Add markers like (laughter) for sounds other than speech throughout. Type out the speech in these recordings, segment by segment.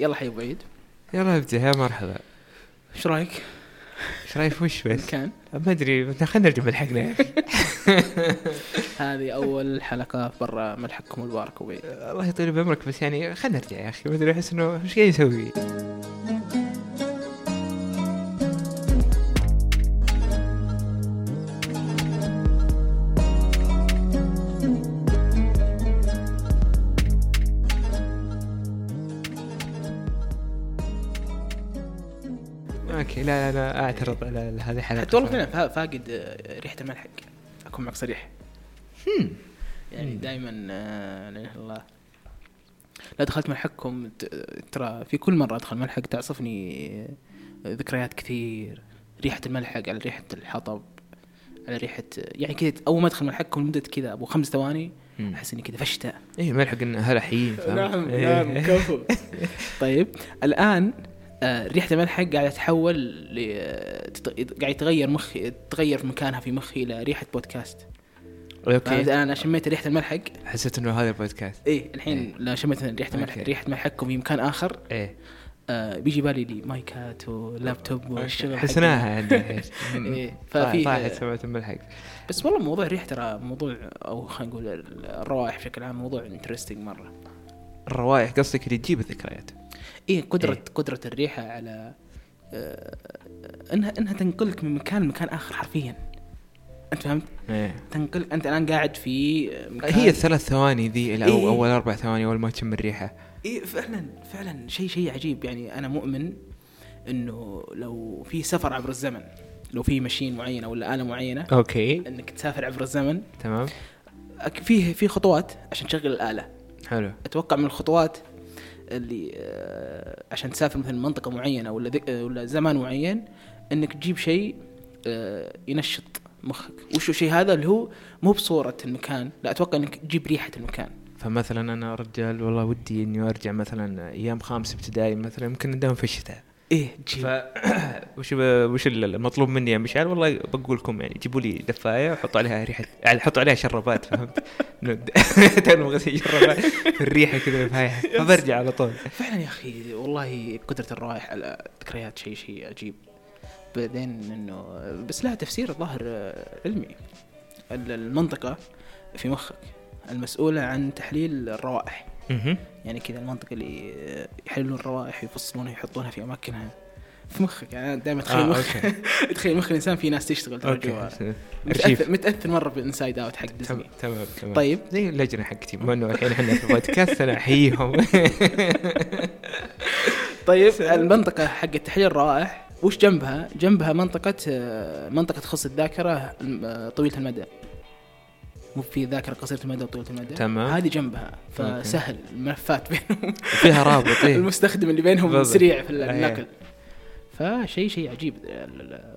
يلا حي أبو عيد. يلا ابدا يا مرحبا. إيش رأيك؟ إيش رأيك؟ وش بس؟ كان. ما أدري خلينا نرجع ملحقنا يا أخي. (laughs) هذه أول حلقة برا ملحقكم المبارك أبو عيد. الله يطول بعمرك بس يعني خلينا نرجع يا أخي. ما أدري أحس إنه إيش قاعد نسوي؟ لا لا لا أعترض. على هذه الحلقة حتى والله فعلا فا- فاقد آه، ريحة الملحق. أكون معك صريح. يعني دائما لا إله إلا الله. لا دخلت ملحقكم ت- ترى في كل مرة أدخل ملحق تعصفني آه، ذكريات كثير. ريحة الملحق على ريحة الحطب على ريحة يعني كذا أول ما أدخل ملحقكم لمدة كذا أبو خمس ثواني. أحس إني كذا فشتة. إيه ملحق هلا حيين؟ نعم إيه. نعم كفو. (laughs) طيب الآن آه، ريحة الملحق قاعدة تتحول ل آه، قاعد يتغير مخي تغير في مكانها في مخي إلى ريحة بودكاست؟ أوكي. أنا شميت ريحة الملحق حسيت إنه هذا البودكاست. إيه الحين لا شميت ريحة الملحق أوكي. ريحة ملحقكم في مكان آخر إيه. آه بيجي بالي لي مايكات ولابتوب والشغل حسناها (laughs) عندنا إيه، ففي- طاحت سمعة الملحق. بس والله موضوع الريح ترى موضوع أو خلينا نقول الروائح بشكل عام موضوع interesting مرة. الروائح قصدك اللي تجيب الذكريات. إيه قدره إيه. قدرة الريحة على آه انها إنها تنقلك من مكان لمكان آخر حرفيا. أنت فهمت؟ إيه. تنقل أنت الآن قاعد في مكان هي الثلاث ثواني ذي الأو إيه. أول أربع ثواني أول ما تشم الريحة. إيه فعلا فعلا شيء شيء عجيب. يعني أنا مؤمن إنه لو في سفر عبر الزمن لو في ماشين معينة ولا آلة معينة أوكي. إنك تسافر عبر الزمن تمام. فيه في خطوات عشان تشغل الآلة. حلو. أتوقع من الخطوات اللي آه، عشان تسافر مثلا منطقة معينة ولا آه، ولا زمان معين إنك تجيب شيء آه، ينشط مخك. وش الشيء هذا؟ اللي هو مو بصورة المكان لا أتوقع إنك تجيب ريحة المكان. فمثلا أنا رجال والله ودي إني أرجع مثلا أيام خامس ابتدائي مثلا يمكن نداوم في الشتاء. إيه ف (coughs) وش ب... وش المطلوب مني يا مشعل؟ والله بقول لكم يعني جيبوا لي دفاية وحطوا عليها ريحه يعني حطوا عليها شرابات فهمت؟ (laughs) (laughs) تعرف غسيل شرابات. في الريحة كذا فايحة. (laughs) فبرجع على طول. فعلا يا أخي والله قدره الروائح على الذكريات شيء شيء عجيب. بعدين انه بس لها تفسير الظاهر آه، علمي. ال- المنطقة في مخك المسؤولة عن تحليل الروائح. يعني كذا المنطقة اللي يحللون الروائح ويفصلونها يحطونها في أماكنها. في مخك يعني دائما أتخيل آه، مخ. (laughs) تخيل مخ الإنسان في ناس تشتغل ترى أوكي. متاثر متأثر مرة بالانسايد أوت حق ديزني تمام تمام. طيب. زي اللجنة حقتي بما إنه الحين إحنا في بودكاست أنا أحييهم. (laughs) طيب المنطقة حق تحليل الروائح وش جنبها؟ جنبها منطقة آه، منطقة تخص الذاكرة آه، طويلة المدى. مو في ذاكرة قصيرة المدى وطويلة المدى. تمام. هذه جنبها فسهل الملفات بينهم فيها رابط إيه. (laughs) المستخدم اللي بينهم بالضبط. سريع في أيه. النقل. فشيء شيء عجيب ال- ال-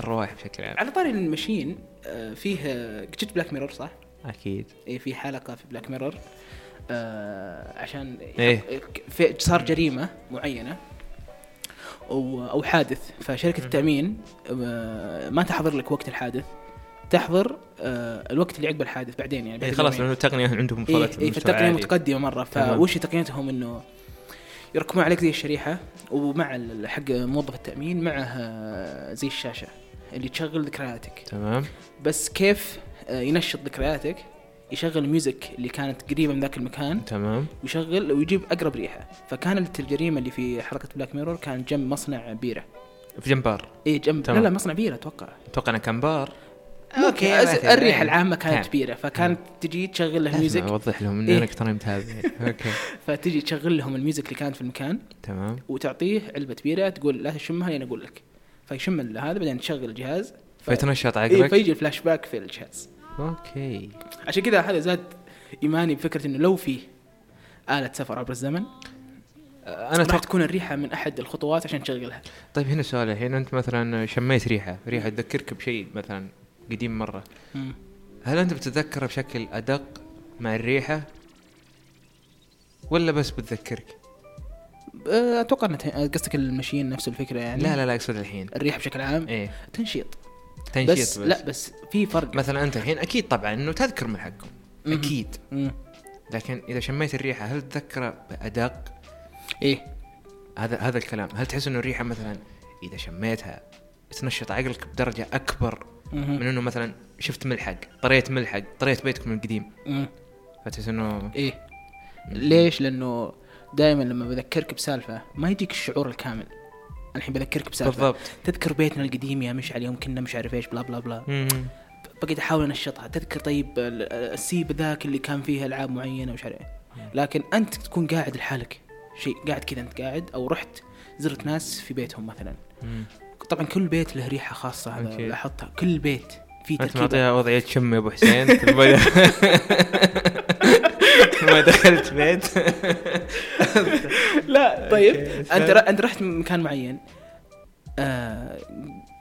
الروائح بشكل عام على طاري المشين آه، فيه آه، شفت بلاك ميرور صح؟ أكيد إيه في حلقة في بلاك ميرور آه عشان إيه. في صار جريمة معينة أو أو حادث فشركة التأمين آه ما تحضر لك وقت الحادث تحضر آه الوقت اللي عقب الحادث بعدين يعني إيه بعد خلاص. لأنه التقنية عندهم إيه وصلت إيه لمستوى فالتقنيه. متقدمة مرة. فوش تقنيتهم؟ إنه يركبون عليك زي الشريحة ومع حق موظف التأمين معه آه، زي الشاشة اللي تشغل ذكرياتك. تمام. بس كيف آه، ينشط ذكرياتك يشغل ال music اللي كانت قريبة من ذاك المكان تمام. ويشغل ويجيب أقرب ريحة. فكانت الجريمة اللي في حلقه بلاك ميرور كانت جنب مصنع بيرة. في جنبار اي جنب تمام. لا لا مصنع بيرة أتوقع. أتوقع إنه كان بار. أوكي الريحة إيه. العامة كانت كان. بيره فكانت تجي تشغل له لازم ال music. أوضح لهم إني إيه. أنا ترى متابع (laughs) أوكي. فتجي تشغل لهم ال music اللي كانت في المكان تمام. وتعطيه علبة بيره تقول لا تشمها لين أقول لك. فيشم هذا بعدين تشغل الجهاز. ف... فيتنشط إيه عقلك فيجي الفلاش باك في الجهاز. أوكي. عشان كذا هذا زاد إيماني بفكرة إنه لو في آلة سفر عبر الزمن أنا راح تكون الريحة من أحد الخطوات عشان تشغلها. طيب هنا سؤال الحين. أنت مثلا شميت ريحة. ريحة تذكرك بشيء مثلا قديم مرة. مم. هل أنت بتتذكره بشكل أدق مع الريحة؟ ولا بس بتذكرك؟ أه، أتوقع أن قصدك المشين نفس الفكرة يعني. لا لا لا أقصد الحين. الريحة بشكل عام. إيه. تنشيط. تنشيط بس, بس, لا بس في فرق. مثلا أنت الحين أكيد طبعا إنه تذكر من حقهم. أكيد. مم. لكن إذا شميت الريحة هل تذكره بأدق؟ إيه. هذا هذا الكلام. هل تحس إنه الريحة مثلا إذا شميتها تنشط عقلك بدرجة أكبر. من إنه مثلا شفت ملحق طريت ملحق طريت بيتكم القديم. فتحس إنه إيه. ليش؟ لأنه دائما لما بذكرك بسالفة ما يجيك الشعور الكامل. الحين بذكرك بسالفة. بالضبط. تذكر بيتنا القديم يا مشعل يوم كنا مش عارف إيش بلا بلا بلا. مم. بقيت أحاول أنشطها. تذكر طيب ال- السيب ذاك اللي كان فيه ألعاب معينة وش عارف إيه. لكن أنت تكون قاعد لحالك. شيء قاعد كذا أنت قاعد أو رحت زرت ناس في بيتهم مثلا. مم. طبعا كل بيت له ريحة خاصة هذا. لاحظتها. كل بيت في تركيبة. معطيها وضعيه شم يا أبو حسين. (laughs) ما دخلت بيت. لا طيب. أنت أنت رحت مكان معين. آه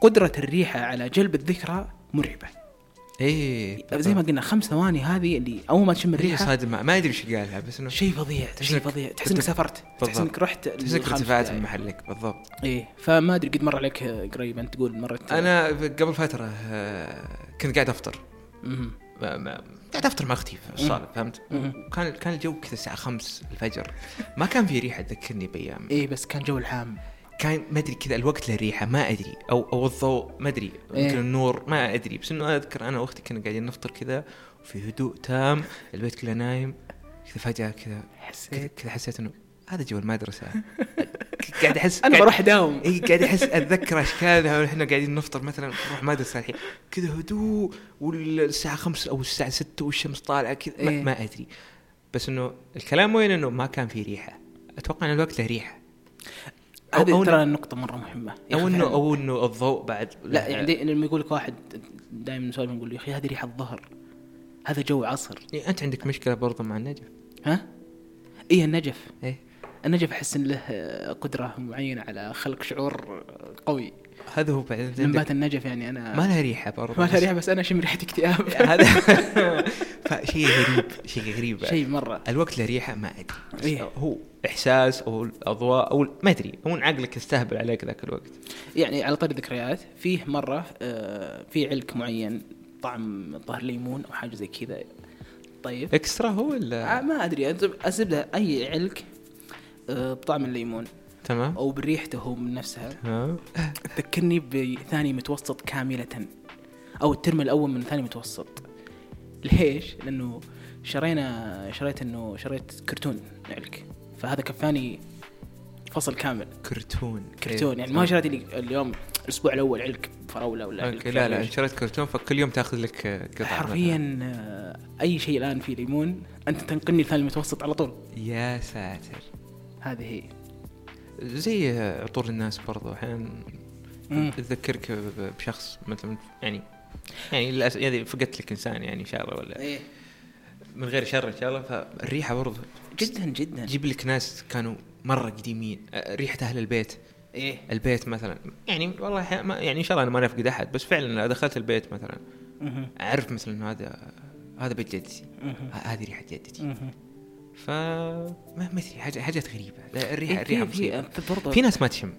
قدرة الريحة على جلب الذكرى مرعبة. إيه زي ما قلنا خمس ثواني هذه اللي أول ما تشم ريحه الريحة صادمه ما أدري إيش قالها بس إنه شيء فظيع شيء فظيع. تحس إنك سافرت تحس. إنك رحت تحس انك ارتفعت. من محلك بالضبط. إيه فما أدري قد مر عليك آه، قريبا تقول مرت. أنا قبل فترة آه، كنت قاعد أفطر. قاعد أفطر مع أختي في الصاله فهمت؟ كان كان الجو كذا الساعة 5 الفجر. ما كان في ريحة تذكرني بأيام. إيه بس كان جو العام كان ما أدري كذا الوقت له ريحة ما أدري. أو أو الضوء ما أدري. إيه. يمكن النور ما أدري. بس إنه أذكر أنا وأختي كنا قاعدين نفطر كذا وفي هدوء تام البيت كله نايم. كذا فجأة كذا حسيت. كذا حسيت إنه هذا جو المدرسة. (laughs) قاعد احس أنا بروح اداوم إي قاعد أحس أتذكر اشكالها وإحنا قاعدين نفطر مثلا نروح مدرسة الحين. كذا هدوء والساعة خمسة أو الساعة ستة والشمس طالعة كذا. ما, إيه. ما أدري. بس إنه الكلام وين؟ إنه ما كان في ريحة. أتوقع إن الوقت له ريحة. هذه ترى النقطة مرة مهمة. أو انه. أو إنه الضوء بعد لا يعني لما يقول لك واحد دائما نسولف نقول يا أخي هذه ريحة الظهر. هذا جو عصر. يعني أنت عندك مشكلة برضه مع النجف. ها؟ إيه النجف. إيه. النجف أحس إن له قدرة معينة على خلق شعور قوي. هذا هو بعدين نبات النجف يعني أنا ما لها ريحة برضه ما لها ريحة بس أنا اشم ريحة اكتئاب. (laughs) هذا (laughs) فشيء غريب شيء غريب. شيء مرة. الوقت له ريحة ما أدري. إيه. هو إحساس أو الأضواء أو ما أدري. هو عقلك يستهبل عليك ذاك الوقت. يعني على طاري الذكريات فيه مرة آه، في علك معين طعم ظهر ليمون أو حاجة زي كذا. طيب. إكسترا هو ولا؟ آه، ما أدري. الزبدة أي علك آه، بطعم الليمون. تمام. أو بريحته هو من نفسها. ها تذكرني بثاني متوسط كاملة. أو الترم الأول من ثاني متوسط. ليش؟ لأنه شرينا شريت إنه شريت كرتون علك فهذا كفاني فصل كامل. كرتون. كرتون. إيه. يعني ما شريت لي اليوم الأسبوع الأول علك فراولة ولا أوكي لا لا شريت كرتون فكل يوم تأخذ لك قطعة حرفيا آه، أي شيء الآن فيه ليمون أنت تنقلني ثاني متوسط على طول. مثلاً. يا ساتر. هذه هي. زي عطور الناس برضو أحيانا. تذكرك بشخص مثلا يعني يعني للأسف يعني فقدت لك إنسان يعني إن شاء الله ولا إيه من غير شر إن شاء الله فالريحة برضو جدا جدا تجيب لك ناس كانوا مرة قديمين ريحة أهل البيت إيه البيت مثلا يعني والله ما يعني إن شاء الله أنا ما نفقد أحد بس فعلا لو دخلت البيت مثلا. أعرف مثلا هذا هذا بيت جدتي هذه ريحة جدتي. ف ما أدري حاجة حاجات غريبة. لا، الريحه إيه، الريحة في مصيبه في ناس ما تشم.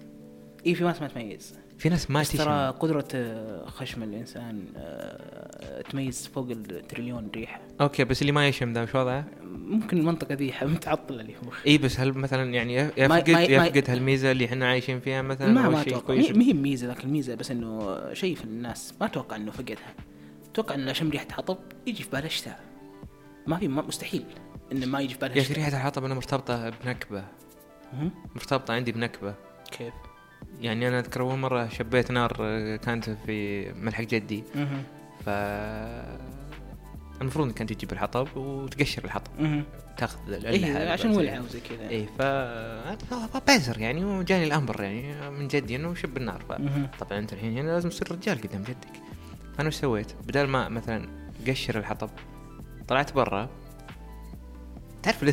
اي في ناس ما تميز. في ناس ما بس ترى تشم. قدرة آه، خشم الإنسان آه، تميز فوق التريليون ريحة. أوكي بس اللي ما يشم ذا وش وضعه؟ ممكن المنطقة ذي متعطلة لي في مخي اي بس هل مثلا يعني يفقد يفقد هالميزة اللي إحنا عايشين فيها مثلا ما ما أتوقع؟ ما هي ميزة ذاك الميزة بس إنه شيء في الناس ما أتوقع إنه فقدها. أتوقع انه شم ريحة حطب يجي في باله الشتاء ما في مستحيل. إنه ما يجي في باله يا أخي ريحة الحطب أنا مرتبطة بنكبة. مرتبطة عندي بنكبة. كيف؟ يعني أنا أذكر أول مرة شبيت نار كانت في ملحق جدي. ف المفروض انك انت تجيب الحطب وتقشر الحطب. تاخذ إيه هذه عشان ولعة وزي كذا. إيه ف يعني وجاني الأمر يعني من جدي إنه شب النار. ف... طبعا أنت الحين هنا لازم تصير رجال قدام جدك. فأنا وش سويت؟ بدل ما مثلا قشر الحطب طلعت برا. تعرف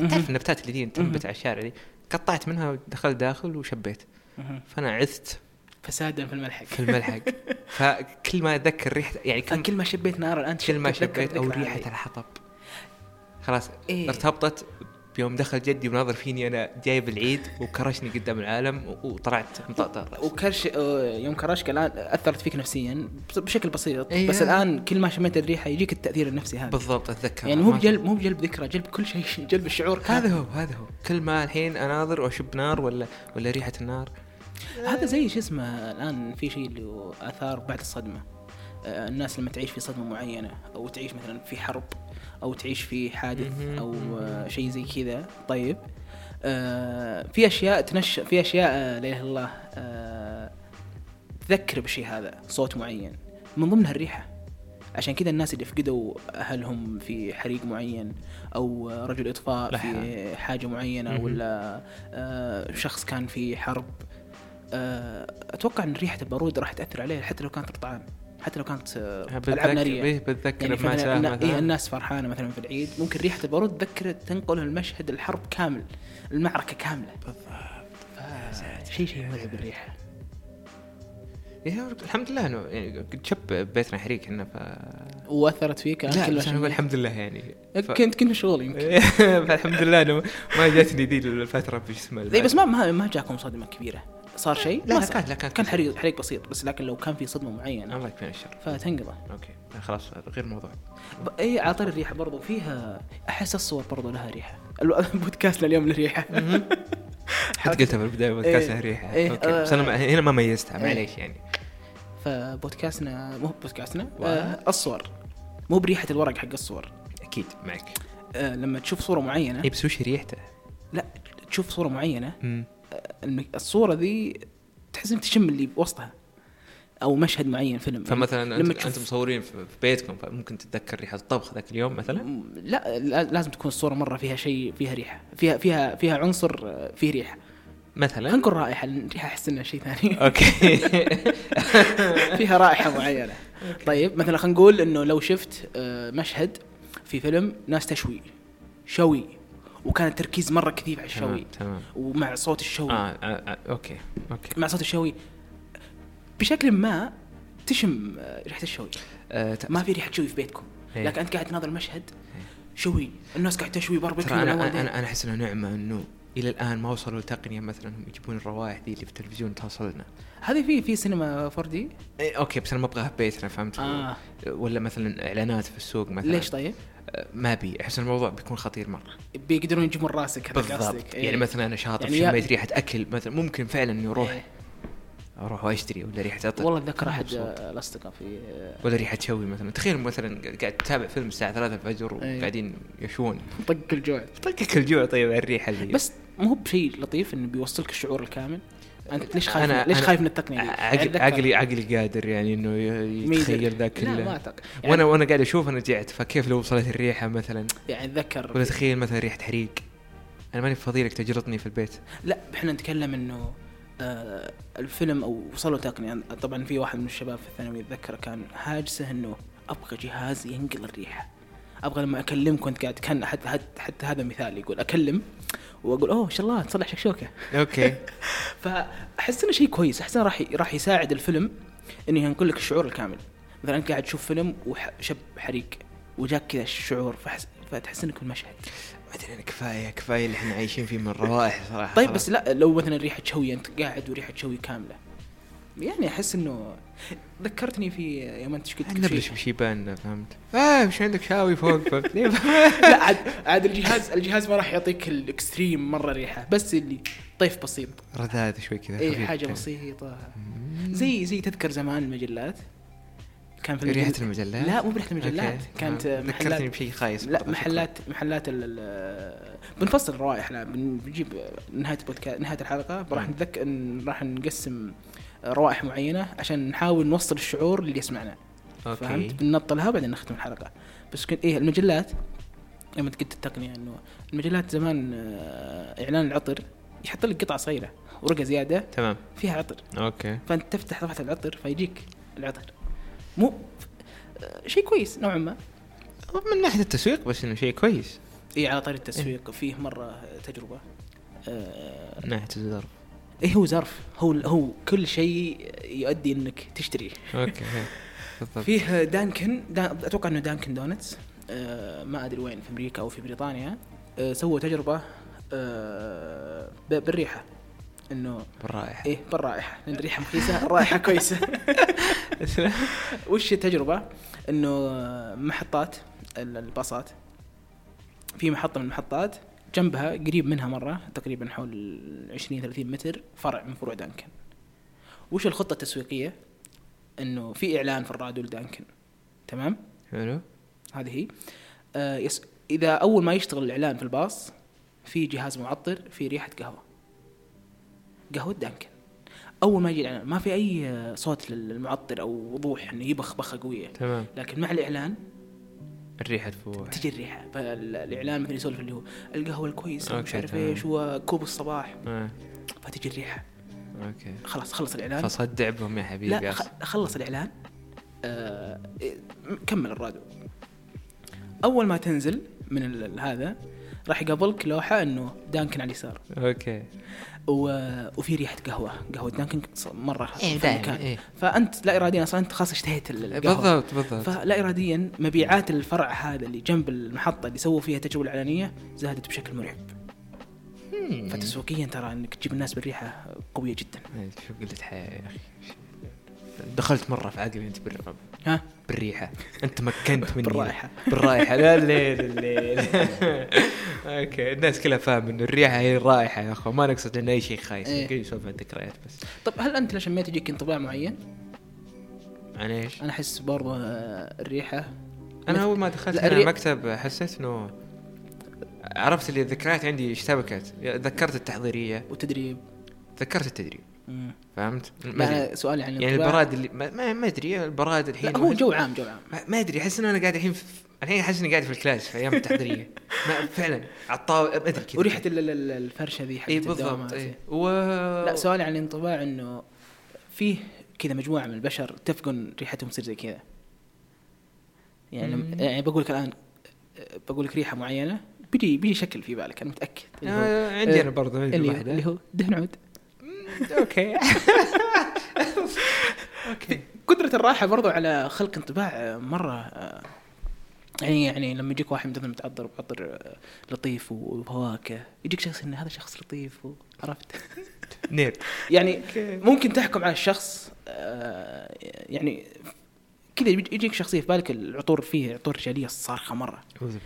مهم. تعرف النباتات اللي دي. تنبت على الشارع دي قطعت منها ودخلت داخل وشبيت مهم. فأنا عثت فسادا في الملحق في الملحق (laughs) فكل ما أتذكر ريحه يعني كل, كل ما شبيت نار الآن كل ما شبيت أو ريحة. الحطب خلاص إيه. ارتبطت بيوم دخل جدي وناظر فيني أنا جايب العيد وكرشني قدام العالم وطلعت مطقطق. وكرش آه، يوم كرشك الآن أثرت فيك نفسيا بشكل بسيط. إيه. بس الآن كل ما شميت الريحة يجيك التأثير النفسي هذا. بالضبط أتذكر. يعني مو بجلب مو بجلب ذكرى جلب كل شيء (laughs) جلب الشعور. هذا هو هذا هو. كل ما الحين أناظر وأشب نار ولا ولا ريحة النار. هذا زي شو اسمه الآن في شيء اللي آثار بعد الصدمة. آه، الناس لما تعيش في صدمة معينة أو تعيش مثلا في حرب أو تعيش في حادث. أو آه، شيء زي كذا. طيب. آه، في أشياء تنش في أشياء آه، لا إله إلا الله آه، تذكر بالشيء هذا صوت معين من ضمنها الريحه عشان كذا الناس اللي فقدوا أهلهم في حريق معين أو رجل إطفاء لا في حاجة معينة. ولا آه، شخص كان في حرب آه، أتوقع إن ريحة البارود راح تأثر عليه حتى لو كانت رطعان حتى لو كانت آه، ألعاب نارية. إيه بتذكر يعني النا- إيه الناس فرحانة مثلا في العيد ممكن ريحة البارود تذكر تنقل المشهد الحرب كامل المعركة كاملة. بالضبط. شيء شيء مرعب الريحة. إيه الحمد لله إنه يعني قد شب بيتنا حريق إحنا ف وأثرت فيك لا كل بس أقول الحمد لله يعني. ف- كنت كنت مشغول يمكن. (laughs) فالحمد لله إنه ما جاتني ذي الفترة في اسمها إيه بس ما ما جاكم صدمة كبيرة. صار شيء؟ لا. كان لا كان كان حريق حريق بسيط بس لكن لو كان في صدمة معينة. الله يكفينا الشر فتنقضى أوكي. خلاص غير موضوع ب- اي على طاري الريحة برضو. فيها أحس الصور برضو لها ريحة. (laughs) بودكاستنا اليوم له ريحة. حتى قلتها في البداية بودكاست إيه، ريحة. إيه، أوكي. بس أنا هنا ما ميزتها إيه. معليش يعني. فبودكاستنا مو بودكاستنا آه الصور. مو بريحة الورق حق الصور. أكيد معك. آه لما تشوف صورة معينة. اي بس وش ريحته؟ لا تشوف صورة معينة. الصورة ذي تحس انك تشم اللي بوسطها أو مشهد معين فيلم فمثلا لما أنتم مصورين في بيتكم فممكن تتذكر ريحة الطبخ ذاك اليوم مثلا؟ لا لا- لازم تكون الصورة مرة فيها شيء فيها ريحة فيها فيها فيها عنصر آه، فيه ريحة. مثلا؟ نقول رائحة الريحه أحس إنها شيء ثاني. (laughs) أوكي. (laughs) فيها رائحة معينة. طيب مثلا خلينا نقول إنه لو شفت آه، مشهد في فيلم ناس تشوي شوي. وكان التركيز مرة كثير على الشوي. تمام ومع صوت الشوي. آه, آه, آه أوكي أوكي. مع صوت الشوي. بشكل ما تشم آه، ريحة الشوي. آه ما في ريحة شوي في بيتكم. إيه. لكن أنت قاعد تناظر المشهد شوي. الناس قاعد تشوي باربيكيو أنا. أنا أنا أحس انها نعمه إنه إلى الآن ما وصلوا لتقنية مثلا هم يجيبون الروائح ذي اللي في التلفزيون توصلنا هذه في في سينما 4D؟ إيه أوكي بس أنا ما أبغاها في بيتنا فهمت؟ آه. ولا مثلا إعلانات في السوق مثلا. ليش طيب؟ ما بي أحس الموضوع بيكون خطير مرة. بيقدرون يجيبون راسك هذا قصدك. إيه. يعني مثلا أنا شاطر يعني يا- شميت ريحة أكل مثلا ممكن فعلا إني أروح إيه. أروح وأشتري ولا ريحة عطر والله أتذكر أحد الأصدقاء في آه، ولا ريحة شوي مثلا. تخيل مثلا قاعد تتابع فيلم الساعة 3 الفجر إيه. وقاعدين يشون طق الجوع. طقك الجوع طيب الريحة اللي بس مو بشيء لطيف إنه بيوصلك الشعور الكامل. أنت ليش خايف أنا- ليش خايف من التقنية؟ دي؟ يعني عقل عقلي عقلي قادر يعني إنه. يتخيل ذاك لا ما أتوقع يعني وأنا وأنا قاعد أشوف أنا جعت فكيف لو وصلت الريحة مثلا؟ يعني أتذكر ولا تخيل مثلا ريحة حريق. أنا ماني فضيلك تجرطني في البيت. لا إحنا نتكلم إنه آه الفيلم أو وصلوا تقنية. طبعا في واحد من الشباب في الثانوي اتذكر كان هاجسه إنه أبغى جهاز ينقل الريحة. أبغى لما اكلمك وانت قاعد كان حتى حتى, حتى هذا مثال يقول أكلم؟ وأقول أوه ما شاء الله تصلح شكشوكه أوكي. (laughs) فأحس إنه شيء كويس. أحس راح راح يساعد الفيلم إنه ينقل لك الشعور الكامل. مثلا أنت قاعد تشوف فيلم وشب حريق وجاك كذا الشعور فحس فتحس إنك في المشهد ما أدري أنا كفايه كفاية اللي إحنا عايشين فيه من روائح صراحة. طيب. بس لا لو مثلا ريحة شوي أنت قاعد وريحة شوي كاملة. يعني أحس إنه ذكرتني في يوم أنت إيش قلت نبلش بشيبان فهمت آه وش عندك شاوي فوق؟ (laughs) لا عاد عاد الجهاز الجهاز ما راح يعطيك ال extreme مرة ريحة بس اللي طيف بسيط رذاذ شوي كذا اي حاجة كذا. بسيطة زي زي تذكر زمان المجلات كان في ريحة المجل- المجلات لا مو بريحه المجلات أوكي. كانت. ذكرتني محلات بشيء خايس لا محلات محلات ال ال- بنفصل الروائح لا بن- بنجيب نهاية البودكاست نهاية الحلقة راح. نتذكر راح نقسم روائح معينة عشان نحاول نوصل الشعور اللي يسمعنا. شكراً. فهمت؟ أوكي بننطلها بعدين نختم الحلقة. بس كنت إيه المجلات لما قلت التقنية إنه المجلات زمان آه، إعلان العطر يحط لك قطعة صغيرة ورقة زيادة تمام. فيها عطر. أوكي. فأنت تفتح صفحة العطر فيجيك العطر. مو آه، شيء كويس نوعا ما. من ناحية التسويق بس إنه شيء كويس. اي على طاري التسويق فيه مرة تجربة. آه، من ناحية الظرف إيه هو ظرف؟ هو هو كل شيء يؤدي إنك تشتري أوكي بالضبط. فيه Dunkin' دا أتوقع إنه Dunkin' Donuts. آه ما أدري وين في أمريكا أو في بريطانيا. آه، سووا تجربة آه، بالريحة. إنه بالرائحة. إيه بالرائحة. لأن الريحه مخيسة الرائحه كويسة. (laughs) وش التجربة؟ إنه محطات ال- الباصات. في محطة من المحطات جنبها قريب منها مرة تقريبا حول 20 30 متر فرع من فروع دانكن. وش الخطة التسويقية؟ إنه في إعلان في الراديو لدانكن. تمام؟ حلو. هذه هي. آه يس إذا أول ما يشتغل الإعلان في الباص في جهاز معطر في ريحة قهوة. قهوة دانكن. أول ما يجي الإعلان ما في أي صوت للمعطر أو وضوح انه يبخ بخة قوية. تمام. لكن مع الإعلان الريحة تفوح. تجي الريحة. فالإعلان مثلا يسولف اللي هو القهوة الكويسة مش عارف. إيش وكوب الصباح. آه. فتجي الريحة. أوكي. خلاص خلص الإعلان. فصدع بهم يا حبيبي لا خلص الإعلان. آه كمل الراديو. أول ما تنزل من هذا راح يقابلك لوحة إنه دانكن على اليسار. أوكي. و- وفي ريحة قهوة. قهوة دانكن مرة إيه، في المكان. إيه. فأنت لا اراديا أصلا أنت خلاص اشتهيت ال- القهوة. بالضبط بالضبط. فلا اراديا مبيعات الفرع هذا اللي جنب المحطة اللي سووا فيها التجربه الاعلانيه زادت بشكل مرعب. فتسويقيا ترى إنك تجيب الناس بالريحة قوية جدا. إيه، شو قلة حياة يا أخي دخلت مرة في عقلي أنت بالر- ها؟ بالريحة. أنت مكنت مني. بالرائحة. بالرائحة. لا الليل الليل okay. الناس كلها فاهم إنه الريحة هي الرائحة يا اخو ما نقصد انه أي شيء خايس. إيه. عن ذكريات بس. طب هل أنت لو شميت يجيك انطباع معين؟ عن إيش؟ أنا أحس برضه آه، الريحة. أنا أول ما دخلت الري- المكتب حسيت إنه عرفت اللي الذكريات عندي اشتبكت. ذكرت التحضيرية. وتدريب. ذكرت التدريب. فهمت؟ ما. أنا سؤالي عن يعني الانطباع- البراد اللي ما, ما, أدري. البراد الحين لا هو جو عام جو عام. ما, ما أدري. أحس انه أنا قاعد الحين الحين أحس إني قاعد في ال class في أيام التحضيرية. ما فعلا. على الطاوله ما أدري كذا. وريحة ال- ال- ال- الفرشة ذي حقت اي بالضبط. اي و لا سؤالي عن الانطباع إنه فيه كذا مجموعة من البشر اتفقوا ريحتهم تصير زي كذا. يعني مم. يعني بقول لك الآن بقول لك ريحة معينة بيجي بيجي شكل في بالك أنا متأكد. اللي هو آه عندي أنا آه، برضه عندي اللي, واحدة. اللي هو دهن عود okay. okay. قدرة الراحة برضو على خلق انطباع مرة آه، يعني يعني لما يجيك واحد مثلا متعطر بعطر آه، لطيف وفواكه يجيك شخص إن هذا شخص لطيف و- عرفت؟ nerd يعني. ممكن تحكم على الشخص آه، يعني كذا يجي- يجيك شخصية في بالك العطور فيه عطور رجالية صارخة مرة.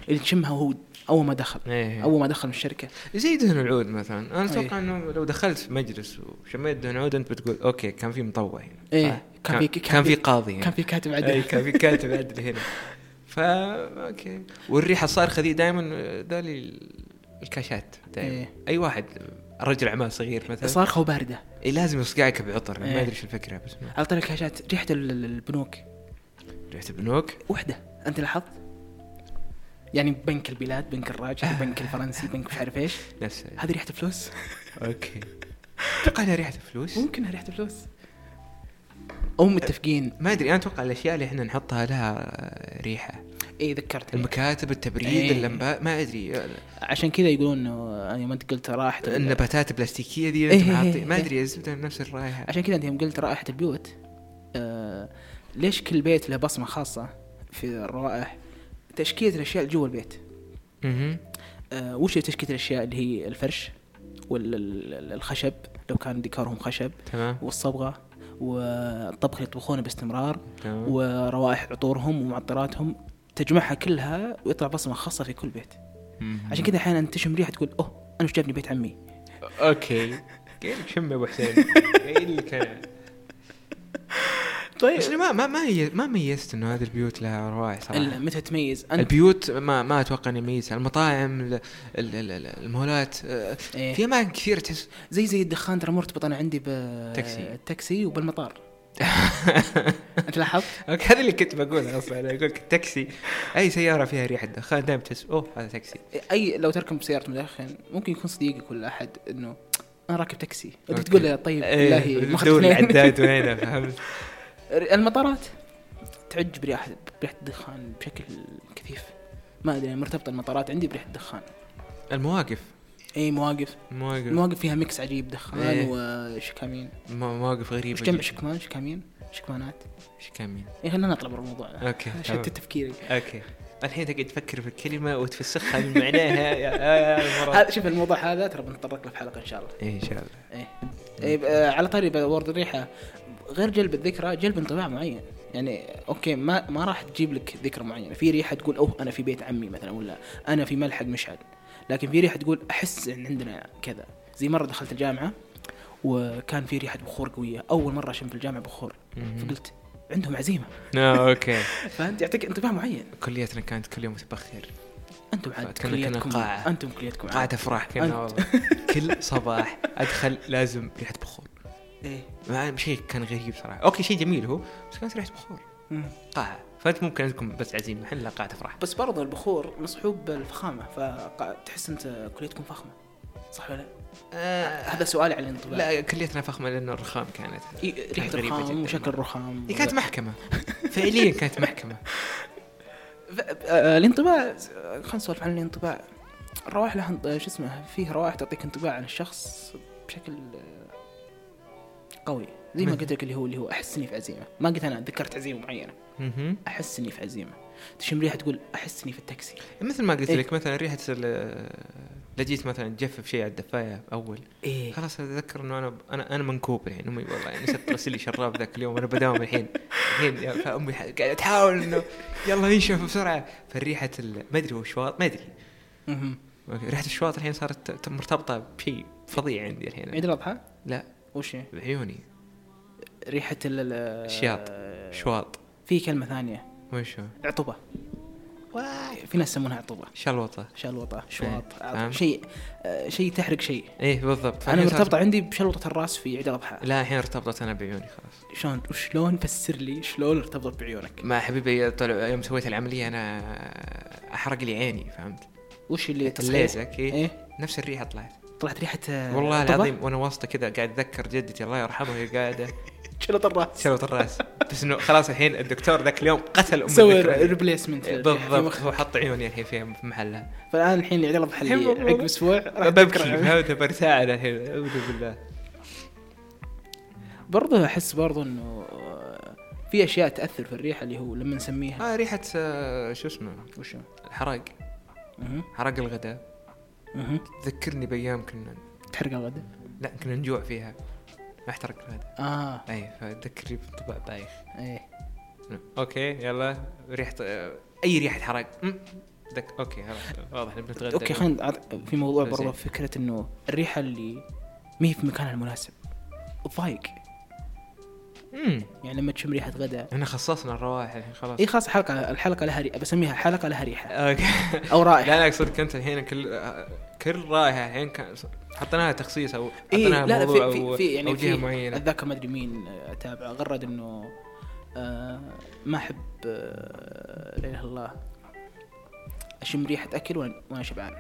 اللي تشمها وهو أول ما دخل إيه. أول ما دخل من الشركة. زي دهن العود مثلا. أنا إيه. أتوقع إنه لو دخلت مجلس وشميت دهن عود أنت بتقول okay كان في مطوع هنا. إيه، صح؟ كان في- كان, كان في- قاضي هنا كان في كاتب عدل. اي كان في كاتب عدل هنا. فا okay. والريحة الصارخة ذي دائما ذولي الكاشات دائما إيه. أي واحد رجل أعمال صغير مثلا. صارخة وباردة. إيه لازم يصقعك بعطر إيه. ما أدري إيش الفكرة بس على طريق الكاشات ال- البنوك. ريحه البنوك وحدة. أنت لاحظت؟ يعني بنك البلاد بنك الراجح البنك الفرنسي بنك مش عارف إيش. نفس هذه ريحة الفلوس أوكي. أتوقع إنها ريحة فلوس؟ ممكن ريحة الفلوس أو متفقين. ما أدري أنا أتوقع الأشياء اللي إحنا نحطها لها ريحة. اي ذكرتني. المكاتب التبريد إيه. اللمبات ما أدري. عشان كذا يقولون إنه يوم أنت قلت رائحة ال- النباتات البلاستيكية حاطين إيه. ما أدري الزبده نفس الرائحة. عشان كذا أنت يوم قلت رائحة البيوت آه ليش كل بيت له بصمة خاصة في الروائح؟ تشكيلة الأشياء جوا البيت. أها وش تشكيلة الأشياء؟ اللي هي الفرش والخشب لو كان ديكورهم خشب. تمام. والصبغة والطبخ اللي يطبخونه باستمرار. تمام. وروائح عطورهم ومعطراتهم. تجمعها كلها ويطلع بصمة خاصة في كل بيت. مم. عشان كذا أحيانا تشم ريحة تقول أوه أنا وش جابني بيت عمي؟ أوكي. قايل لك شم يا أبو حسين. (laughs) قايل لك طيب. بس ما ما ما هي ما ميزت إنه هذه البيوت لها روائح صراحة. متى تميز. أنت البيوت ما ما أتوقع اني اميزها المطاعم ال- ال- ال- المولات آه، إيه. في أماكن كثير تحس. زي زي الدخان ترى مرتبط أنا عندي تاكسي. بالتاكسي وبالمطار. (laughs) أنت لاحظت؟ okay هذا اللي كنت بقوله أصلا. أنا أقول لك التاكسي. أي سيارة فيها ريحه دخان دائما تحس أوه هذا تاكسي. أي لو تركب سيارة مدخن ممكن يكون صديقك ولا احد إنه أنا راكب تاكسي. تقول له طيب بالله ماخذ تدور اثنين. العداد (laughs) وين فهمت؟ المطارات. تعج بريحه بريحه الدخان بشكل كثيف. ما أدري مرتبطة المطارات عندي بريحه الدخان. المواقف؟ إي مواقف. مواقف المواقف فيها mix عجيب دخان إيه. وشكامين. مو- مواقف غريبة جمع جداً. شكمان شكامين. شكمانات. إيش كان مين إيه خلينا نطلع برا الموضوع. okay شتت. تفكيري. okay. الحين تقعد تفكر في الكلمة وتفسخها من معناها. هذا شوف الموضوع هذا ترى بنتطرق له في حلقة إن شاء الله. إيه إن شاء الله. إيه, على طاري ورد الريحة. غير جلب الذكرى جلب انطباع معين. يعني okay ما ما راح تجيب لك ذكرى معينة. في ريحة تقول أوه أنا في بيت عمي مثلا ولا أنا في ملحق مشعل. لكن في ريحة تقول أحس إن عندنا كذا. زي مرة دخلت الجامعة وكان في ريحة بخور قوية. أول مرة أشم في الجامعة بخور. فقلت عندهم عزيمة. آه okay. (laughs) فانت يعطيك انطباع معين. كليتنا كانت كل يوم تبخر. أنتم عاد كليتكم قاعة. أنتم كليتكم قاعة. أفراح كنا. والله كل صباح أدخل لازم ريحة بخور إيه ما- شيء كان غريب صراحة أوكي شيء جميل هو بس كانت ريحة بخور مم. قاعة فأنت ممكن عندكم بس عزيمه إحنا لا قاعة أفراح بس برضه البخور مصحوب بالفخامة فتحس أنت كليتكم فخمة صح ولا لا؟ آه هذا سؤالي على الانطباع لا كليتنا فخمة لأنه الرخام كانت ريحة رخام. وشكل رخام كانت محكمة فعليا كانت محكمة (laughs) الانطباع آه، خلينا نسولف عن الانطباع الروائح لها شو اسمه فيه روائح تعطيك انطباع عن الشخص بشكل آه، قوي زي ما؟ قلت لك اللي هو اللي هو أحس إني في عزيمة ما قلت أنا ذكرت عزيمة معينة. أحس إني في عزيمة تشم ريحة تقول أحس إني في التاكسي مثل ما قلت إيه. لك مثلا ريحة لا جيت مثلا تجفف شيء على الدفاية أول إيه. خلاص أتذكر إنه أنا أنا أنا منكوب الحين. أمي والله يعني نسيت تغسل لي شراب ذاك اليوم أنا بداوم الحين. الحين فأمي قاعدة تحاول إنه يلا ينشف بسرعة. فالريحه ال- ما أدري هو شواط ما أدري. ريحة الشواط الحين صارت مرتبطة بشيء فظيع عندي الحين. عيد الأضحى؟ لا. وش هي؟ بعيوني. ريحة ال ال- الشياط. آه، شواط. في كلمة ثانية. وش هو؟ في ناس يسمونها عطبه شلوطه شلوطه شواط إيه، عطبة. فهمت. شيء آه، شيء تحرق شيء. إيه بالضبط. أنا مرتبطة عندي بشلوطه الراس في عيد الأضحى. لا الحين ارتبطت أنا بعيوني خلاص. شلون؟ وشلون؟ فسر لي شلون ارتبطت بعيونك. ما حبيبي طلع يوم سويت العملية أنا أحرق لي عيني فهمت؟ وش اللي إيه؟ إيه. نفس الريحة طلعت. طلعت ريحة آه، والله؟ العظيم وأنا واسطه كذا قاعد أتذكر جدتي الله يرحمها وهي قاعدة شلوط الراس. شلوت الراس. بس إنه خلاص الحين الدكتور ذاك اليوم قتل أم دي. ريبليسمنت بالضبط هو حط عيوني الحين فيها في محلها فالآن الحين الحين اللي والله. عقب أسبوع ببكي برتاع أنا الحين. أعوذ بالله. برضه أحس برضه إنه آه، في أشياء تأثر في الريحة اللي هو لما نسميها. آه ريحة آه، شو اسمه؟ وش هو؟ الحرق. حرق الغداء. تذكرني بأيام كنا تحرق الغداء؟ لا كنا نجوع فيها. احترق الغداء آه. أي فتذكرني بانطباع بايخ إيه. أوكي يلا. ريحة آه، أي ريحة حرق أم، ذك okay خلاص واضح إنه بنتغدى okay خلينا في موضوع. برضه فكرة إنه الريحة اللي ما هي في مكانها المناسب. تضايق امم يعني لما تشم ريحة غداء إحنا خصصنا الروائح الحين خلاص. اي خلاص حلقة الحلقة لها ريحه بسميها حلقة لها ريحة. okay. أو لا رائحة. لا أقصد كنت الحين كل كل رائحة الحين كان حطيناها تخصيص أو حطيناها لا لا موضوع في في, أو- في يعني أو جهة في معينة. أتذكر ما أدري مين آه، أتابع. غرد إنه آه ما أحب آه لا إله إلا الله. أشم ريحة أكل وأنا شبعان.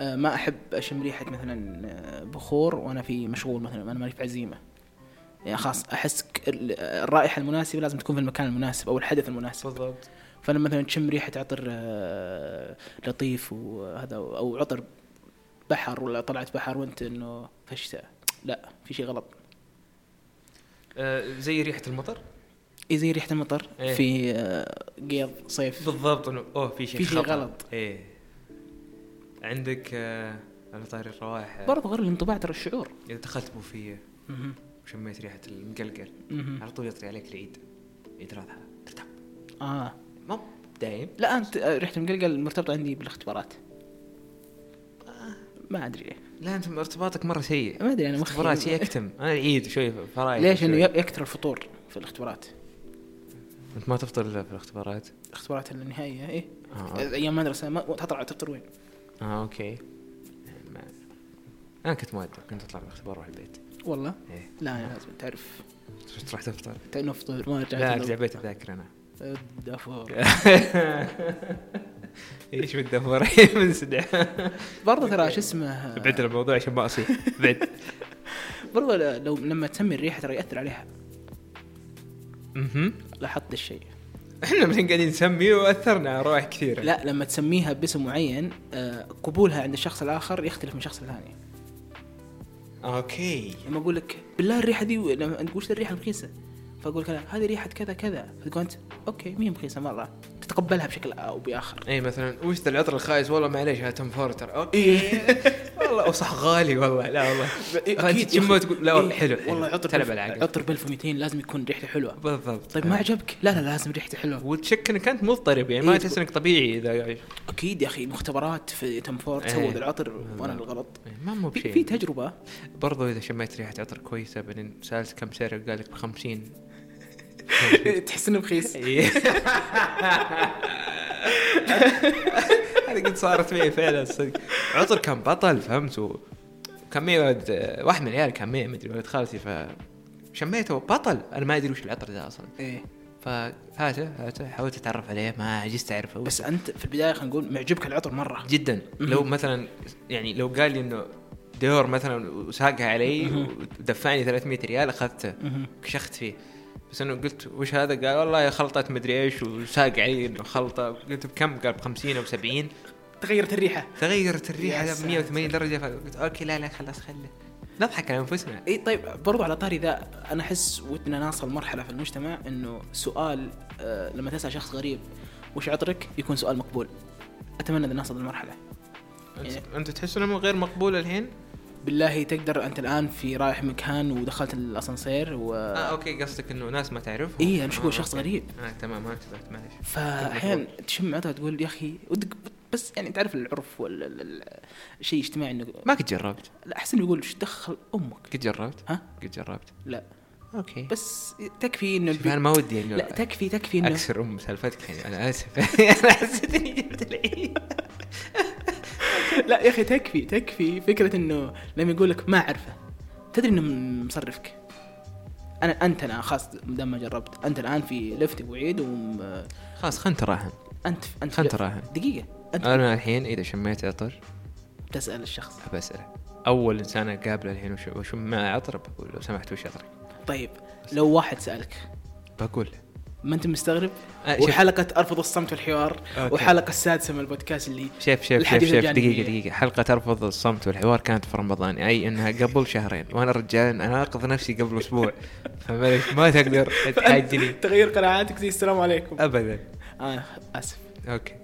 آه ما أحب أشم ريحة مثلا بخور وأنا في مشغول مثلا أنا ماني في عزيمة. يعني خلاص أحس الرائحة المناسبة لازم تكون في المكان المناسب أو الحدث المناسب. بالضبط. فلما مثلا تشم ريحة عطر آه، لطيف وهذا أو عطر بحر ولا طلعت بحر وأنت إنه في الشتاء لا في شيء غلط. آه زي ريحة المطر؟ اي زي ريحة المطر. إيه. في آه، قيض صيف. بالضبط إنه أوه في شيء في شيء. غلط. إيه. عندك آه على طاري الروائح برضو غير الانطباع ترى الشعور. إذا دخلت بوفية. وشميت ريحة المقلقل. على طول يطري عليك العيد. عيد الاضحى ترتب. آه. مو دايم. لا أنت آه، ريحه المقلقل مرتبطه عندي بالاختبارات. ما أدري. ليه لا أنت ارتباطك مرة سيء. ما أدري أنا اختبارات مخي يكتم. أنا العيد شوي فرايح ليش؟ إنه يكثر الفطور في الاختبارات. أنت ما تفطر إلا في الاختبارات. الاختبارات النهائية إيه. آه, أيام مدرسة ما تطلع تفطر وين؟ آه أوكي. ما... أنا كنت مؤدب كنت أطلع من الاختبار أروح البيت. والله؟ إيه. لا أنا لازم تعرف. تروح تفطر. انه فطور ما رجعت لا. أرجع بيت اذاكر أنا. الدفور. (laughs) إيش بالدفور؟ (laughs) منسدح برضه ترى شو اسمه؟ ابعد الموضوع عشان ما أصيح. ابعد برضه لو لما تسمي الريحة ترى يأثر عليها. أها لاحظت الشيء. إحنا الحين قاعدين نسمي وأثرنا على روائح كثيره لا لما تسميها باسم معين آه، قبولها عند الشخص الآخر يختلف من شخص لثاني okay. لما أقول لك بالله الريحة دي لما انت وش الريحة الرخيصه فأقول كذا هذه ريحة كذا كذا. فتقول أنت؟ okay مين رخيصه مرة. تتقبلها بشكل أو بآخر. اي مثلا وش ذا العطر الخايس؟ والله معليش هذا Tom Ford. okay. إيه. (laughs) والله وصح غالي والله. لا والله. إيه، أكيد تشمه تقول؟ لا إيه، والله حلو حلو. والله عطر تلعب العقل عطر ب 1200 لازم يكون ريحته حلوة. بالضبط. طيب ما عجبك؟ لا لا لازم ريحته حلوة. وتشك إنك أنت مضطرب يعني ما إيه، تحس إنك طبيعي إذا يعني. أكيد يا أخي مختبرات في Tom Ford إيه. سووا العطر وأنا الغلط. ما مو بشيء. في تجربة. برضو إذا شميت ريحة عطر كويسة بعدين سألت كم سعره قال لك ب 50 (laughs) تحس إنه رخيص إيه. هذه قد صارت معي فعلا. صدق عطر كان بطل فهمت؟ كان معي ولد واحد من العيال كان معي مدري ولد خالتي ف شميته بطل. أنا ما أدري وش العطر ذا أصلا. إيه. فهاته هاته حاولت أتعرف عليه ما عجزت أعرفه. بس أنت في البداية خلينا نقول معجبك العطر مرة. جدا. لو مثلا يعني لو قال لي إنه ديور مثلا وساقها علي. ودفعني 300 ريال أخذته. كشخت فيه. بس انه قلت وش هذا؟ قال والله خلطة مدري إيش وساق علي انه خلطة قلت بكم؟ قال ب 50 أو 70 تغيرت الريحة. تغيرت الريحة. يا ب 180 درجة. فقلت okay لا لا خلاص خله نضحك على أنفسنا. إي طيب برضو على طاري ذا أنا أحس ودنا نوصل مرحلة في المجتمع إنه سؤال آه لما تسأل شخص غريب وش عطرك؟ يكون سؤال مقبول. أتمنى ان نوصل للمرحله أنت, أنت تحس إنه غير مقبول الحين؟ بالله تقدر أنت الآن في رايح مكان ودخلت الأسانسير و آه okay قصدك إنه ناس ما تعرفهم. أنا شو أقول آه، شخص okay. غريب. آه تمام ما انتبهت معلش فأحيانا تشم عطر تقول يا أخي ودك بس يعني تعرف العرف ولا الشيء اجتماعي إنه ما قد جربت. لا أحس إنه يقول إيش دخل أمك؟ قد جربت؟ ها؟ قد جربت. لا. okay. بس تكفي إنه شوف أنا ما ودي إنه لا تكفي تكفي إنه أكسر أم سالفتك يعني أنا آسف. (laughs) أنا حسيت إني جبت العيد. لا يا أخي تكفي تكفي فكرة إنه لما يقول لك ما أعرفه تدري إنه مصرفك؟ أنا أنت أنا خلاص دام ما جربت أنت الآن في لفت ابو عيد وم... خلاص خلنا نتراهن أنت أنت خلنا نتراهن دقيقة. أنت أنا الحين إذا شميت عطر تسأل الشخص. بساله أول إنسان أقابله الحين وش- وشم معه عطر بقول لو سمحت وش عطرك؟ طيب لو واحد سألك. بقول له. ما انت مستغرب؟ آه، وحلقة أرفض الصمت والحوار أوكي. وحلقة السادسة من البودكاست اللي شوف الحديث شوف الجانبي. دقيقة دقيقة. حلقة ترفض الصمت والحوار كانت في رمضان. أي إنها قبل شهرين. وأنا رجال أنا اناقض نفسي قبل أسبوع. (laughs) فمالك ما تقدر. تحاجني تغير قناعاتك زي السلام عليكم. ابدا. آه آسف. أوكي.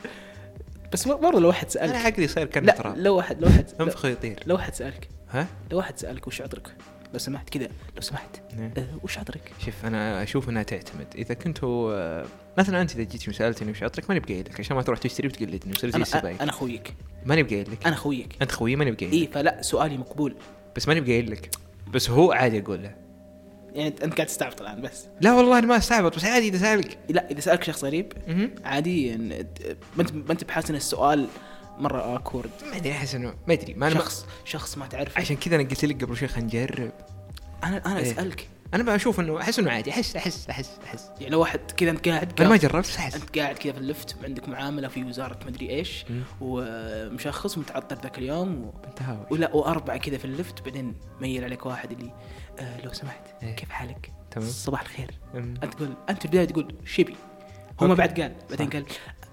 بس برضه لو واحد أنا سالك عقلي صاير تراب. لو واحد لو واحد انفخ يطير لو واحد سألك. ها؟ لو واحد سألك وش عطرك لو سمحت كذا لو سمحت. نعم. آه وش عطرك؟ شوف أنا أشوف إنها تعتمد. إذا كنتوا آه، مثلا أنت إذا جيت سالتني وش عطرك ماني بقايل لك. عشان ما تروح تشتري وتقلدني وتصير زي السبايك أنا خويك ماني بقايل لك. أنا خويك أنت خوي ماني بقايل إي لك. فلا سؤالي مقبول. بس ماني بقايل لك. بس هو عادي أقول له. يعني أنت قاعد تستعبط الآن بس. لا والله أنا ما أستعبط بس عادي إذا سألك. لا إذا سألك شخص غريب. عادي إن- ما أنت ما أنت بحاسس ان السؤال مرة awkward ما أدري أحس انه ما أدري ما أنا شخص شخص ما تعرفه عشان كذا أنا قلت لك قبل شوي خلينا نجرب أنا أنا إيه. أسألك أنا ما أشوف انه أحس إنه عادي احس احس احس أحس يعني لو واحد كذا أنت قاعد أنا ما جربت أحس أنت قاعد كذا في اللفت وعندك معاملة في وزارة مدري إيش مم. ومشخص ومتعطر ذاك اليوم و... ولا وأربعة كذا في اللفت بعدين ميل عليك واحد اللي آه لو سمحت إيه. كيف حالك؟ تمام. صباح الخير أم. أنت تقول أنت في البداية تقول شبي هو ما. بعد قال بعدين. قال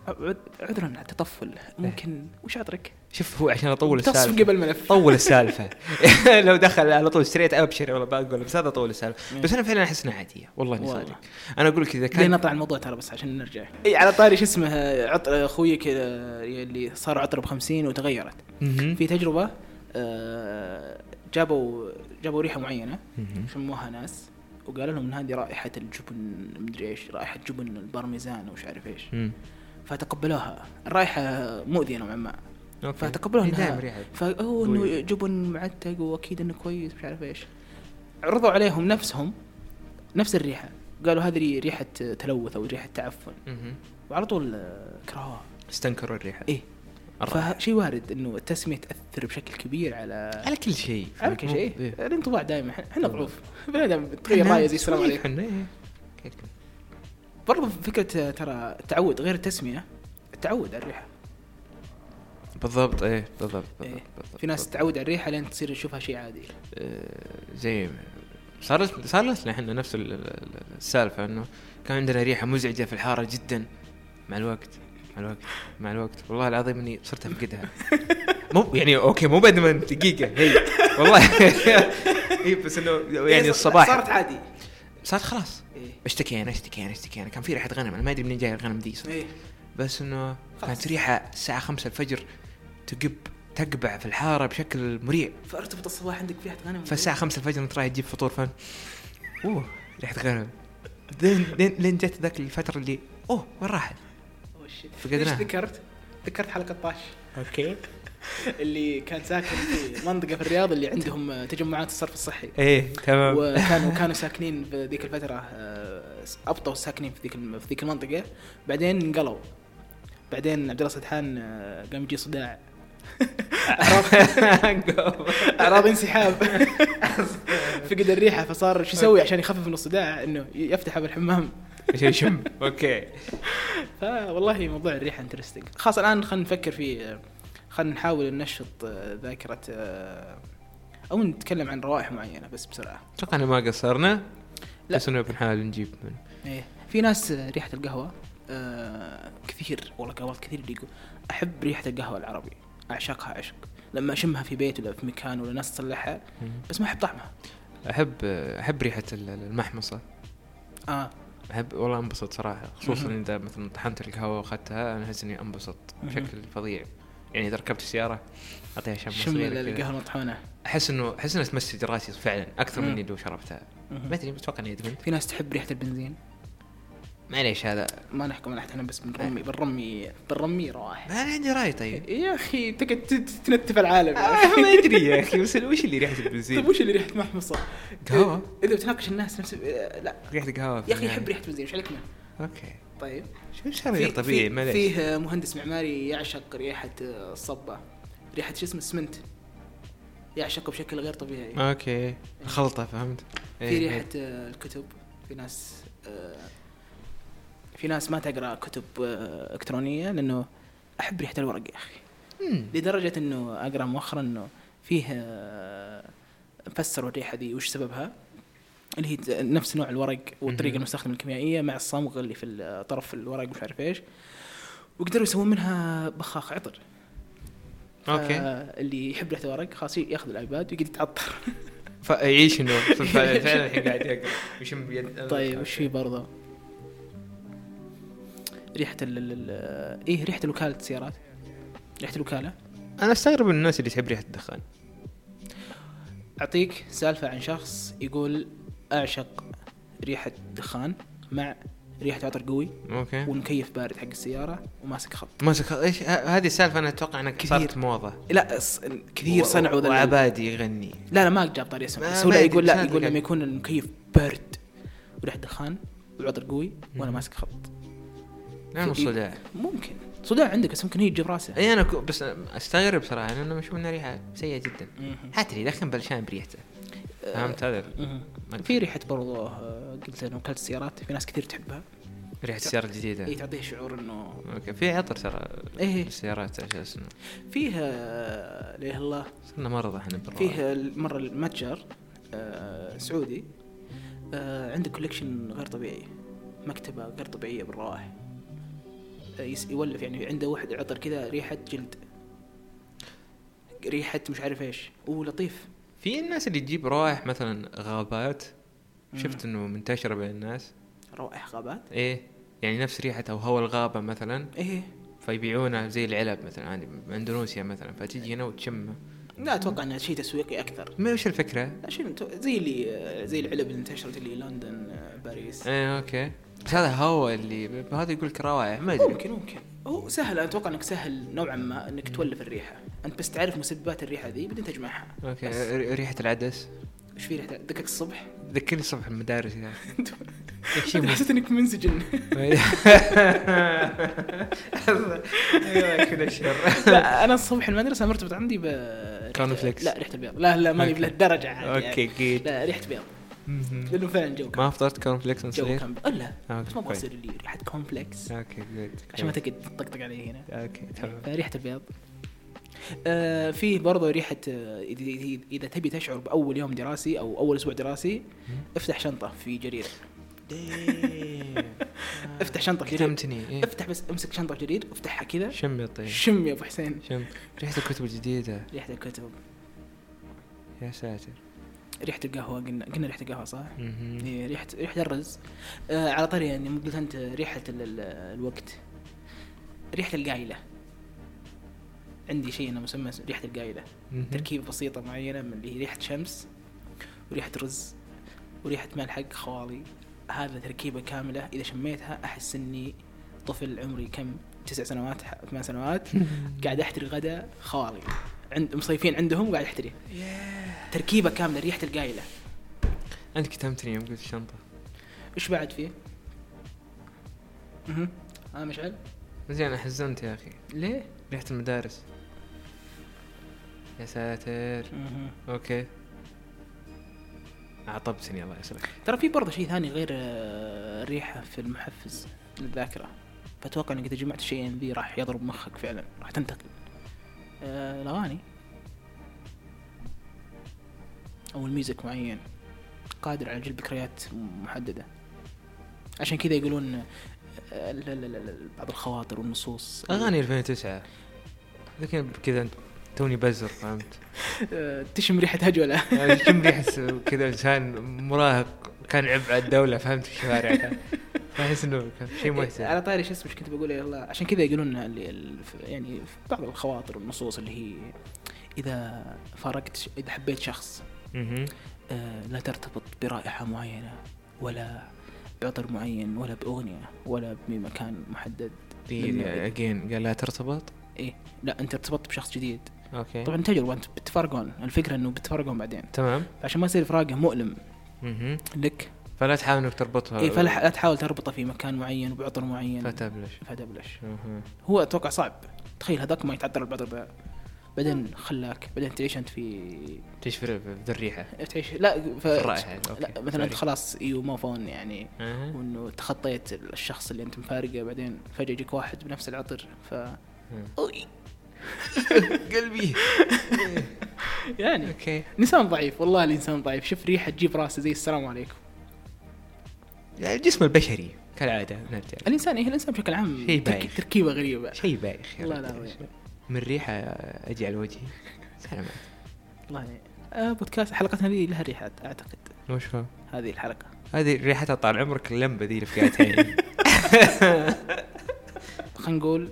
عذرا على التطفل. ممكن وش عطرك؟ شوف هو عشان أطول تصف السالفة. قبل ملف طول السالفة. (laughs) (laughs) لو دخل على طول ستريت أبشر ولا بقول بس هذا طول السالفة. بس أنا فعلا أحس إنها عادية. والله إني والله. صادق. أنا أقول لك إذا كان نطلع الموضوع ترى بس عشان نرجع. اي على (laughs) طاري شو اسمه عطر أخوي كذا اللي صار عطر ب 50 وتغيرت. في تجربة آه، جابوا جابوا ريحة معينة. شموها ناس وقالوا لهم إن هذه رائحة الجبن مدري إيش رائحة جبن البارميزان ومش عارف إيش. مم. فتقبلوها. الرائحه مؤذيه نوعا ما. أوكي. فتقبلوها إيه، ريحه فهو. إنه جبن معتق وأكيد إنه كويس مش عارف إيش. عرضوا عليهم نفسهم نفس الريحة. قالوا هذه ريحة تلوث أو ريحة تعفن. وعلى طول آه، كرهوها. استنكروا الريحة. إيه. فشيء وارد إنه التسمية تأثر بشكل كبير على على كل شيء. على كل شيء. إيه. الانطباع دائما. إحنا ضعوف. بني آدم تغير إحنا رايه زي السلام عليكم. إيه. برضه فكرة ترى التعود غير التسمية التعود على الريحة. بالضبط إيه بالضبط إيه. بالضبط بالضبط في ناس تعود على الريحة لين تصير تشوفها شيء عادي. آه، زي صارت صارت لنا إحنا نفس ال- ال- السالفة إنه كان عندنا ريحة مزعجة في الحارة جدا. مع الوقت مع الوقت مع الوقت. والله العظيم إني صرت أفقدها. مو يعني أوكي مو بعد ما دقيقة هي. والله. (laughs) اي بس إنه يعني الصباح. صارت عادي. صارت خلاص إيه اشتكينا اشتكينا اشتكينا كان في ريحة غنم أنا ما أدري منين جاي الغنم دي صراحة. إيه بس إنه. كانت ريحة الساعة 5 الفجر تقب تقبع في الحارة بشكل مريع فارتبط الصباح عندك في واحد غنم فالساعة 5 الفجر أنت رايح تجيب فطور فن أوه ريحة غنم لين لين لين جت ذاك الفترة اللي أوه وين راحت؟ أوه shit. فقدناها. ليش ذكرت؟ ذكرت حلقة طاش أوكي (laughs) اللي كان ساكن في منطقة في الرياض اللي عندهم تجمعات الصرف الصحي. إيه تمام. وكانوا كانوا (laughs) ساكنين في ذيك الفترة آه، ابطوا ساكنين في ذيك في ذيك المنطقة. بعدين انقلوا. بعدين عبد الله سدحان آه، قام يجي صداع. (laughs) اعراض انسحاب. فقد الريحة فصار شو يسوي عشان يخفف من الصداع؟ إنه يفتح باب الحمام. عشان يشم. أوكي. فوالله موضوع الريحة interesting خلاص الآن خلينا نفكر في خلينا نحاول ننشط آه، ذاكرة آه، أو نتكلم عن روائح معينة بس بسرعة. أتوقع ما قصرنا لا. بس إنه بنحاول نجيب من. إيه. في ناس ريحة القهوة آه، كثير. والله قهوات كثير اللي يقول أحب ريحة القهوة العربي أعشقها عشق لما أشمها في بيت ولا في مكان ولا ناس تصلحها بس ما أحب طعمها. أحب أحب ريحة ال- المحمصة. آه. أحب والله أنبسط صراحة خصوصا. إذا مثلا طحنت القهوة وأخذتها أنا أحس إني أنبسط. بشكل فظيع. يعني إذا ركبت السياره أعطيها شم شم. القهوه المطحونه أحس إنه أحس إنها تمسج راسي فعلا أكثر. مني لو شربتها. ما أدري أتوقع اني ادمنت في ناس تحب ريحة البنزين معليش هذا ما نحكم على إحنا بس بنرمي بنرمي بنرمي روائح ما أنا عندي رأي طيب يا أخي تقعد تنتف العالم يا آه،. ما أدري يا أخي بس وش اللي ريحة طيب البنزين؟ وش اللي ريحة محمصة؟ قهوة؟ إذا بتناقش الناس نفس لا ريحة القهوة يا أخي يحب ريحة بنزين إيش عليك منه؟ أوكي. طيب. شو هذا غير طبيعي معليش. فيه مهندس معماري يعشق ريحة الصبة. ريحة شو اسمه؟ السمنت. يعشقه بشكل غير طبيعي. أوكي. خلطة فهمت. في إيه، ريحة آه، الكتب. في ناس آه، في ناس ما تقرأ كتب آه، إلكترونية لأنه أحب ريحة الورق يا أخي. لدرجة إنه أقرأ مؤخرا إنه فيه آه، فسروا الريحة دي وش سببها؟ اللي هي نفس نوع الورق والطريقة. المستخدمة الكيميائية مع الصمغ اللي في طرف الورق ومش عارف إيش. وقدروا يسوون منها بخاخ عطر. أوكي. اللي يحب ريحه الورق خلاص يأخذ الآيباد ويقعد يتعطر. فيعيش إنه. (laughs) فعلا الحين قاعد يقرأ. ويشم بيد طيب وش في برضه. ريحة ال- إيه ريحة الوكالة السيارات. ريحة الوكالة. أنا أستغرب من الناس اللي تحب ريحة الدخان. أعطيك سالفة عن شخص يقول أعشق ريحة دخان مع ريحة عطر قوي أوكي. والمكيف بارد حق السيارة وماسك خط. ماسك إيش ه- هذه السالفة أنا أتوقع انها كثير. صارت موضة. لا كثير صنعوا ذا وعبادي يغني. لا لا ما جاب طاري اسمه. بس هو يقول لا يقول لما يكون المكيف برد وريحة دخان وعطر قوي وأنا. ماسك خط. لا مو في- صداع. ممكن. صداع عندك بس ممكن هي تجيب راسه أي أنا بس أستغرب صراحة لأنه أشوف انها ريحة سيئة جدا. حتى لي دخن بلشان بريحته. فهمت هذا مهم. ما- في ريحة برضو آه، قلت إنه وكاله السيارات في ناس كثير تحبها. ريحة السيارة الجديدة. اي تعطيه شعور إنه أوكي في عطر ترى إيه. السيارات على أساس إنه فيه آه، ليه الله صرنا مرضى إحنا بالروائح. فيه مرة المتجر آه، سعودي آه، عنده collection غير طبيعي مكتبة غير طبيعية بالروائح. آه، يولف يعني عنده واحد عطر كذا ريحة جلد. ريحة مش عارف إيش. ولطيف في الناس اللي تجيب روائح مثلا غابات؟ شفت إنه منتشرة بين الناس؟ روائح غابات؟ إيه يعني نفس ريحة أو هواء الغابة مثلا. إيه. فيبيعونها زي العلب مثلا عادي بأندونيسيا مثلا فتجي هنا وتشمه لا أتوقع انه شيء تسويقي أكثر. ما وش الفكرة؟ لا شيء زي اللي زي العلب اللي انتشرت اللي لندن آه، باريس. إيه أوكي. بس هذا هواء اللي هذا يقول لك روائح ما أدري. ممكن ممكن. هو سهل أنا أتوقع إنك سهل نوعا ما إنك تولف الريحة. أنت بس تعرف مسببات الريحة ذي بعدين تجمعها. أوكي بس. ريحة العدس؟ إيش في ريحة؟ دقك الصبح؟ ذكرني الصبح المدارس يا. (laughs) أخي حسيت إنك منسجن. (laughs) كذا (laughs) الشر لا أنا الصبح المدرسة مرتبط عندي ب corn flakes. لا ريحة البيض. لا لا ماني عادي أوكي يعني. لا ريحة بيض لأنه فعلا جو ما فطرت corn flakes من جو صغير؟ كان لا آه، بس ما أبغى. يصير لي ريحة complex أوكي جود عشان ما تقعد تطقطق علي هنا. أوكي تمام فريحة البيض آه فيه برضه ريحة آه، إذا تبي تشعر بأول يوم دراسي أو أول أسبوع دراسي افتح شنطة في جرير. (laughs) افتح شنطة في جرير. كتمتني. إيه. افتح بس امسك شنطة في جرير وافتحها كذا. شم يا طيب. شم يا أبو حسين. شم. ريحة الكتب الجديدة. ريحة الكتب. يا ساتر. ريحة القهوة قلنا قلنا ريحة القهوة صح؟ مهم. إيه ريحه ريحة الرز. آه على طاري يعني قلت أنت ريحة ال- ال- الوقت. ريحة القايلة. عندي شيء أنا مسمى ريحة القايلة. تركيبة بسيطة معينة من اللي هي ريحة شمس وريحة رز وريحة ملحق خوالي هذا تركيبة كاملة. إذا شميتها أحس إني طفل عمري كم؟ تسع سنوات ثمان سنوات. (laughs) قاعد أحتري غدا خوالي عند مصيفين عندهم وقاعد أحتري. تركيبة كاملة ريحة القايلة. أنت كتمتني يوم قلت الشنطه إيش بعد فيه؟ أها آه مشعل. زين حزنت يا أخي. ليه؟ ريحة المدارس. يا ساتر. أوكي. عطبتني الله يسلمك. ترى في برضه شيء ثاني غير آه، الريحه في المحفز للذاكره فأتوقع إنك إذا جمعت شيئين ذي راح يضرب مخك فعلا راح تنتقل. آه، الأغاني. أو الميوزك معين قادر على جلب ذكريات محددة. عشان كذا يقولون آه، بعض الخواطر والنصوص. أغاني 2009 لكن كذا توني بزر فهمت؟ (laughs) آه، تشم ريحة هجوله يعني كم يحس كذا إنسان مراهق كان عبء على الدولة فهمت في الشوارع؟ فأحس إنه شيء محزن على طاري شو اسمه إيش كنت بقول الله عشان كذا يقولون يعني بعض الخواطر والنصوص اللي هي إذا فارقت إذا حبيت شخص. آه، لا ترتبط برائحة معينة ولا بعطر معين ولا بأغنية ولا بمكان محدد اجين قال لا ترتبط؟ إيه. لا أنت ارتبطت بشخص جديد. أوكي. طبعا تجربة أنت بتتفرقون الفكرة إنه بتتفرقون بعدين. تمام. عشان ما يصير فراقه مؤلم. مهم. لك. فلا تحاول إنك تربطها. إيه فلا لا تحاول تربطه في مكان معين وبعطر معين. فتبلش فتبلش. هو أتوقع صعب. تخيل هذاك ما يتعذر البعض ب- بعدين خلاك بعدين تعيش أنت في تعيش في الريحة تعيش لا ف... أوكي. لا مثلا أنت. خلاص you move on يعني أها. وإنه تخطيت الشخص اللي أنت مفارقة بعدين فجأة يجيك واحد بنفس العطر ف. أوي. (laughs) قلبي (laughs) يعني أوكي إنسان ضعيف والله الإنسان ضعيف شوف ريحة تجيب راسه زي السلام عليكم يعني الجسم البشري كالعادة نرجع الإنسان إيه الإنسان بشكل عام شيء بايخ. تركيبة غريبة شيء بايخ والله رجال. من ريحة أجي على وجهي سلامات والله يعني. آه بودكاست حلقتنا هذه لها ريحات أعتقد وش؟ هذه الحلقة هذه ريحتها طال عمرك اللمبة ذي اللي في عيني (laughs) خلينا نقول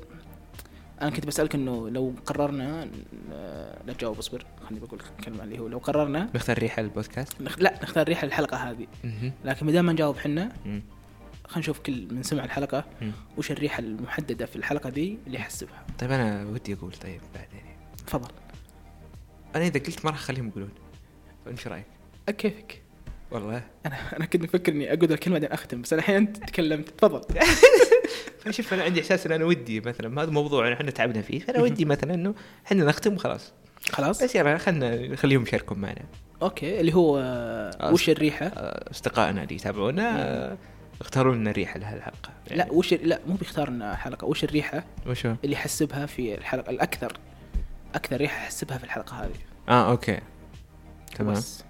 أنا كنت بسألك إنه لو قررنا آه، لا تجاوب اصبر خليني بقول كلمة اللي هو لو قررنا نختار ريحة البودكاست. لا نختار ريحة الحلقة هذه. لكن ما دام ما نجاوب حنا مم. خلينا نشوف كل من سمع الحلقة. وش الريحة المحددة في الحلقة ذي اللي يحس بها طيب أنا ودي أقول طيب بعدين. تفضل. أنا إذا قلت ما راح أخليهم يقولون. فانت رأيك؟ كيفك والله. أنا أنا كنت مفكر إني أقول الكلمة بعدين أختم بس الحين أنت تكلمت. تفضل. (laughs) فشوف أنا عندي إحساس إن أنا ودي مثلا هذا موضوع إحنا تعبنا فيه فأنا ودي مثلا إنه إحنا نختم وخلاص. خلاص. بس يلا خلينا نخليهم يشاركون معنا. أوكي اللي هو وش الريحة؟ أصدقائنا اللي يتابعونا. اختاروا لنا ريحة لهالحلقة. يعني. لا وش لا مو بيختار لنا حلقة وش الريحة وش؟ اللي يحسبها في الحلقة؟ الأكثر أكثر ريحة يحسبها في الحلقة هذه. آه أوكي. تمام. بس.